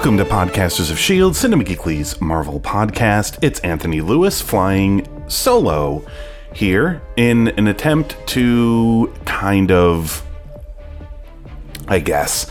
Welcome to Podcasters of S.H.I.E.L.D., Cinema Geekly's Marvel podcast. It's Anthony Lewis flying solo here in an attempt to kind of, I guess,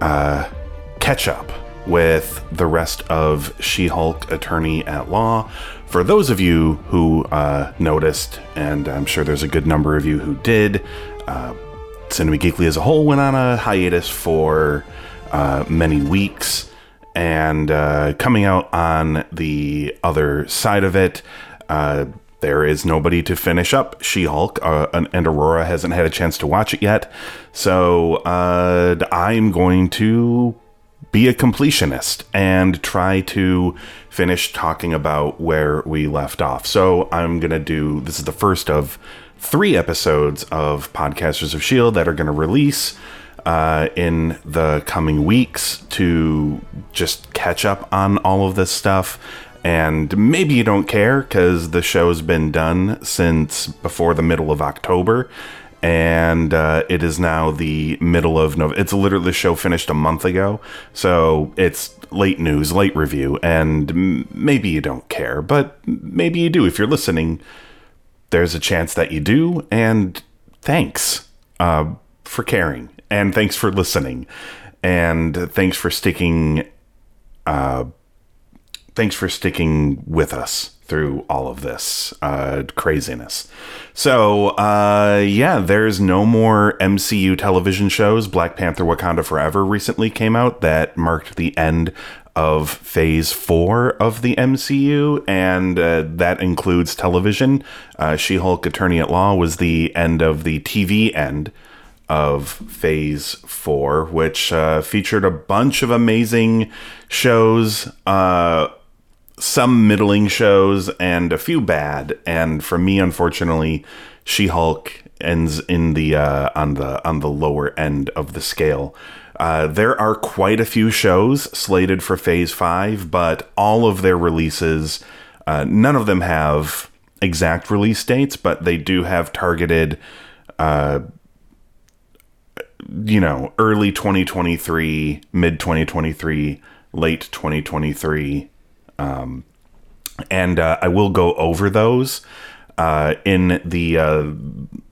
uh, catch up with the rest of She Hulk Attorney at Law. For those of you who uh, noticed, and I'm sure there's a good number of you who did, uh, Cinema Geekly as a whole went on a hiatus for uh, many weeks and uh, coming out on the other side of it, uh, there is nobody to finish up She Hulk, uh, and Aurora hasn't had a chance to watch it yet. So uh, I'm going to be a completionist and try to finish talking about where we left off. So I'm going to do this is the first of three episodes of Podcasters of S.H.I.E.L.D. that are going to release uh, in the coming weeks to just catch up on all of this stuff. And maybe you don't care because the show's been done since before the middle of October. And uh, it is now the middle of November. It's literally the show finished a month ago. So it's late news, late review. And maybe you don't care, but maybe you do. If you're listening, there's a chance that you do. And thanks uh, for caring and thanks for listening, and thanks for sticking. Uh, thanks for sticking with us through all of this uh, craziness. So, uh, yeah, there's no more MCU television shows. Black Panther Wakanda Forever recently came out that marked the end of phase four of the MCU, and uh, that includes television. Uh, she Hulk Attorney at Law was the end of the TV end of Phase 4, which uh, featured a bunch of amazing shows, uh, some middling shows, and a few bad. And for me, unfortunately, She Hulk ends in the uh, on the on the lower end of the scale. Uh, there are quite a few shows slated for Phase Five, but all of their releases, uh, none of them have exact release dates, but they do have targeted uh, you know, early 2023, mid 2023, late 2023. Um, and uh, I will go over those uh, in the uh,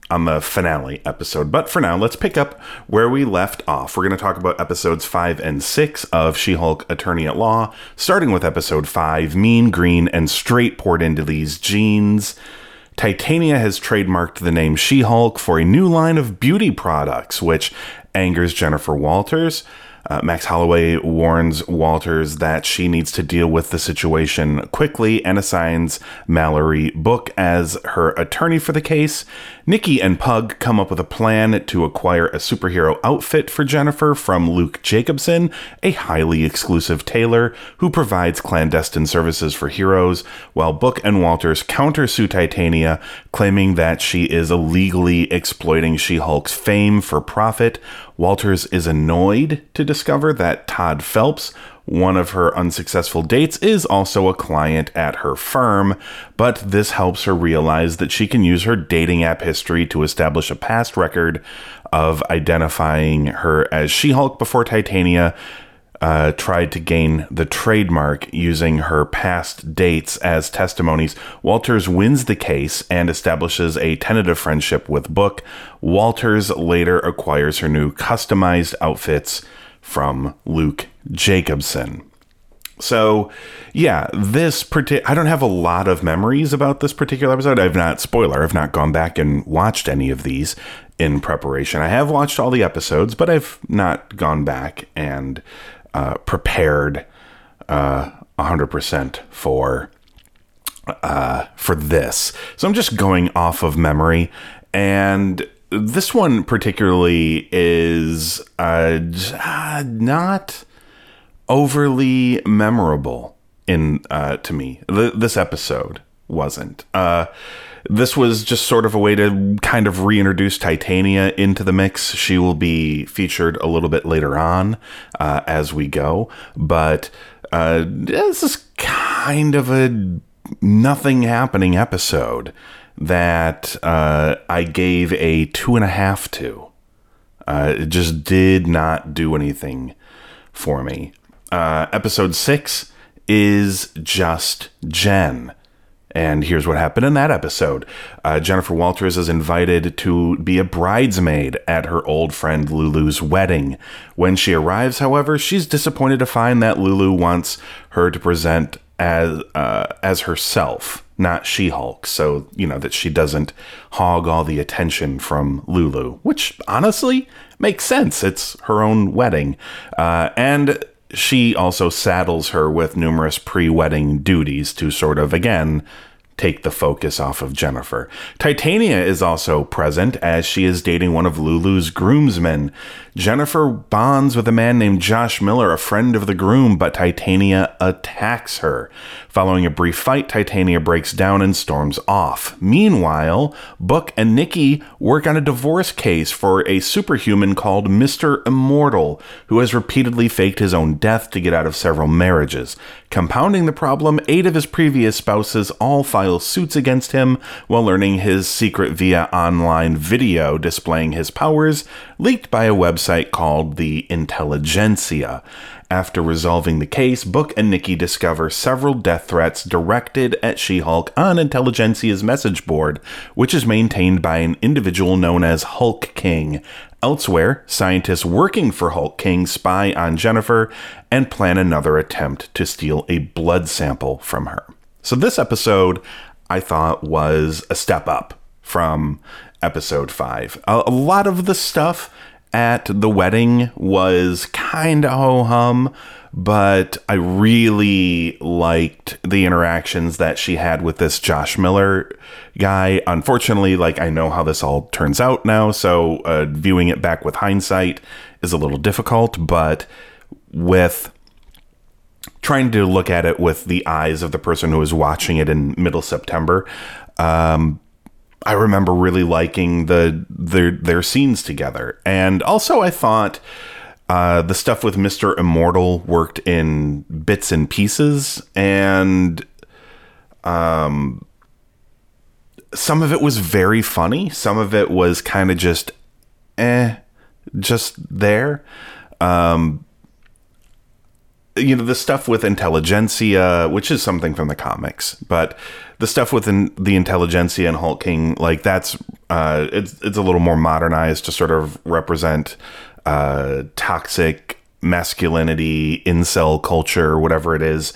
on the finale episode. But for now, let's pick up where we left off. We're going to talk about episodes five and six of She-Hulk: Attorney at Law, starting with episode five, Mean Green and Straight poured into these jeans. Titania has trademarked the name She Hulk for a new line of beauty products, which angers Jennifer Walters. Uh, Max Holloway warns Walters that she needs to deal with the situation quickly and assigns Mallory Book as her attorney for the case. Nikki and Pug come up with a plan to acquire a superhero outfit for Jennifer from Luke Jacobson, a highly exclusive tailor who provides clandestine services for heroes, while Book and Walters countersue Titania, claiming that she is illegally exploiting She Hulk's fame for profit. Walters is annoyed to discover that Todd Phelps, one of her unsuccessful dates, is also a client at her firm, but this helps her realize that she can use her dating app history to establish a past record of identifying her as She Hulk before Titania uh, tried to gain the trademark using her past dates as testimonies. Walters wins the case and establishes a tentative friendship with Book. Walters later acquires her new customized outfits from Luke Jacobson. So, yeah, this parti- I don't have a lot of memories about this particular episode. I've not spoiler, I've not gone back and watched any of these in preparation. I have watched all the episodes, but I've not gone back and uh, prepared uh, 100% for uh, for this. So I'm just going off of memory and this one particularly is uh, uh, not overly memorable in uh, to me. Th- this episode wasn't. Uh, this was just sort of a way to kind of reintroduce Titania into the mix. She will be featured a little bit later on uh, as we go, but uh, this is kind of a nothing happening episode that uh, I gave a two and a half to. Uh, it just did not do anything for me. Uh, episode six is just Jen. And here's what happened in that episode. Uh, Jennifer Walters is invited to be a bridesmaid at her old friend Lulu's wedding. When she arrives, however, she's disappointed to find that Lulu wants her to present as uh, as herself, not She-Hulk. So you know that she doesn't hog all the attention from Lulu, which honestly makes sense. It's her own wedding, uh, and she also saddles her with numerous pre-wedding duties to sort of again take the focus off of Jennifer. Titania is also present as she is dating one of Lulu's groomsmen. Jennifer bonds with a man named Josh Miller, a friend of the groom, but Titania attacks her. Following a brief fight, Titania breaks down and storms off. Meanwhile, Book and Nikki work on a divorce case for a superhuman called Mr. Immortal, who has repeatedly faked his own death to get out of several marriages. Compounding the problem, eight of his previous spouses all file suits against him while learning his secret via online video displaying his powers, leaked by a website called the Intelligentsia. After resolving the case, Book and Nikki discover several death threats directed at She Hulk on Intelligentsia's message board, which is maintained by an individual known as Hulk King. Elsewhere, scientists working for Hulk King spy on Jennifer and plan another attempt to steal a blood sample from her. So, this episode I thought was a step up from episode 5. A, a lot of the stuff at the wedding was kind of ho hum, but I really liked the interactions that she had with this Josh Miller guy. Unfortunately, like I know how this all turns out now, so uh, viewing it back with hindsight is a little difficult, but with trying to look at it with the eyes of the person who was watching it in middle September, um, I remember really liking the their their scenes together, and also I thought uh, the stuff with Mister Immortal worked in bits and pieces, and um, some of it was very funny. Some of it was kind of just, eh, just there. Um, you know the stuff with intelligentsia which is something from the comics but the stuff within the intelligentsia and hulk king like that's uh it's it's a little more modernized to sort of represent uh toxic masculinity incel culture whatever it is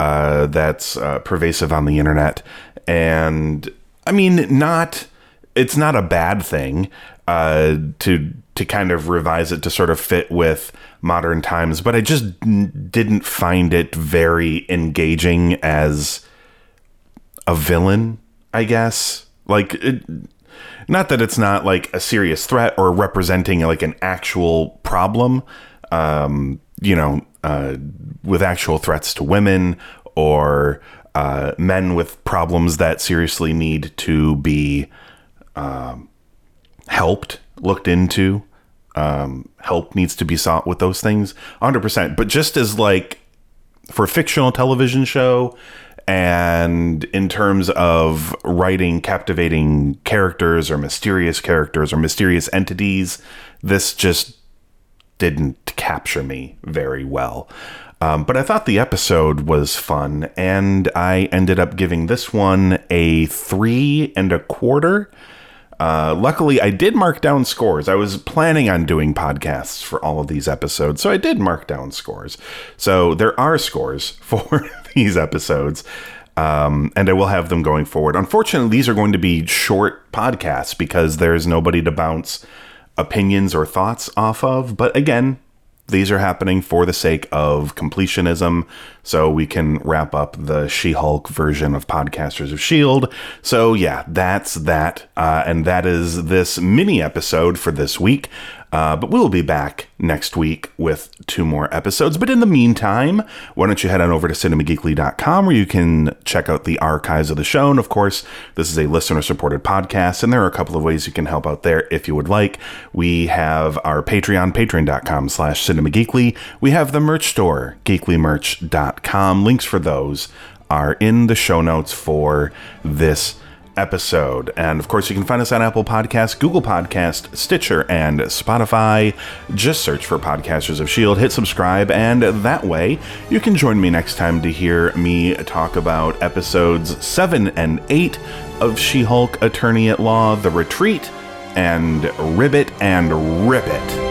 uh that's uh, pervasive on the internet. And i mean not it's not a bad thing uh to to kind of revise it to sort of fit with modern times, but I just didn't find it very engaging as a villain, I guess. Like, it, not that it's not like a serious threat or representing like an actual problem, um, you know, uh, with actual threats to women or uh, men with problems that seriously need to be um, helped, looked into um, help needs to be sought with those things 100% but just as like for a fictional television show and in terms of writing captivating characters or mysterious characters or mysterious entities this just didn't capture me very well. Um, but I thought the episode was fun, and I ended up giving this one a three and a quarter Uh, luckily, I did mark down scores. I was planning on doing podcasts for all of these episodes, so I did mark down scores. So there are scores for these episodes, um, and I will have them going forward. Unfortunately, these are going to be short podcasts because there's nobody to bounce opinions or thoughts off of. But again, these are happening for the sake of completionism, so we can wrap up the She Hulk version of Podcasters of S.H.I.E.L.D. So, yeah, that's that. Uh, and that is this mini episode for this week. Uh, but we'll be back next week with two more episodes. But in the meantime, why don't you head on over to cinemageekly.com where you can check out the archives of the show. And of course, this is a listener supported podcast, and there are a couple of ways you can help out there if you would like. We have our Patreon, patreon.com slash cinemageekly. We have the merch store, geeklymerch.com. Links for those are in the show notes for this episode. And of course, you can find us on Apple Podcasts, Google Podcast, Stitcher, and Spotify. Just search for Podcasters of S.H.I.E.L.D., hit subscribe, and that way you can join me next time to hear me talk about episodes 7 and 8 of She Hulk Attorney at Law, The Retreat, and Ribbit and Rip It.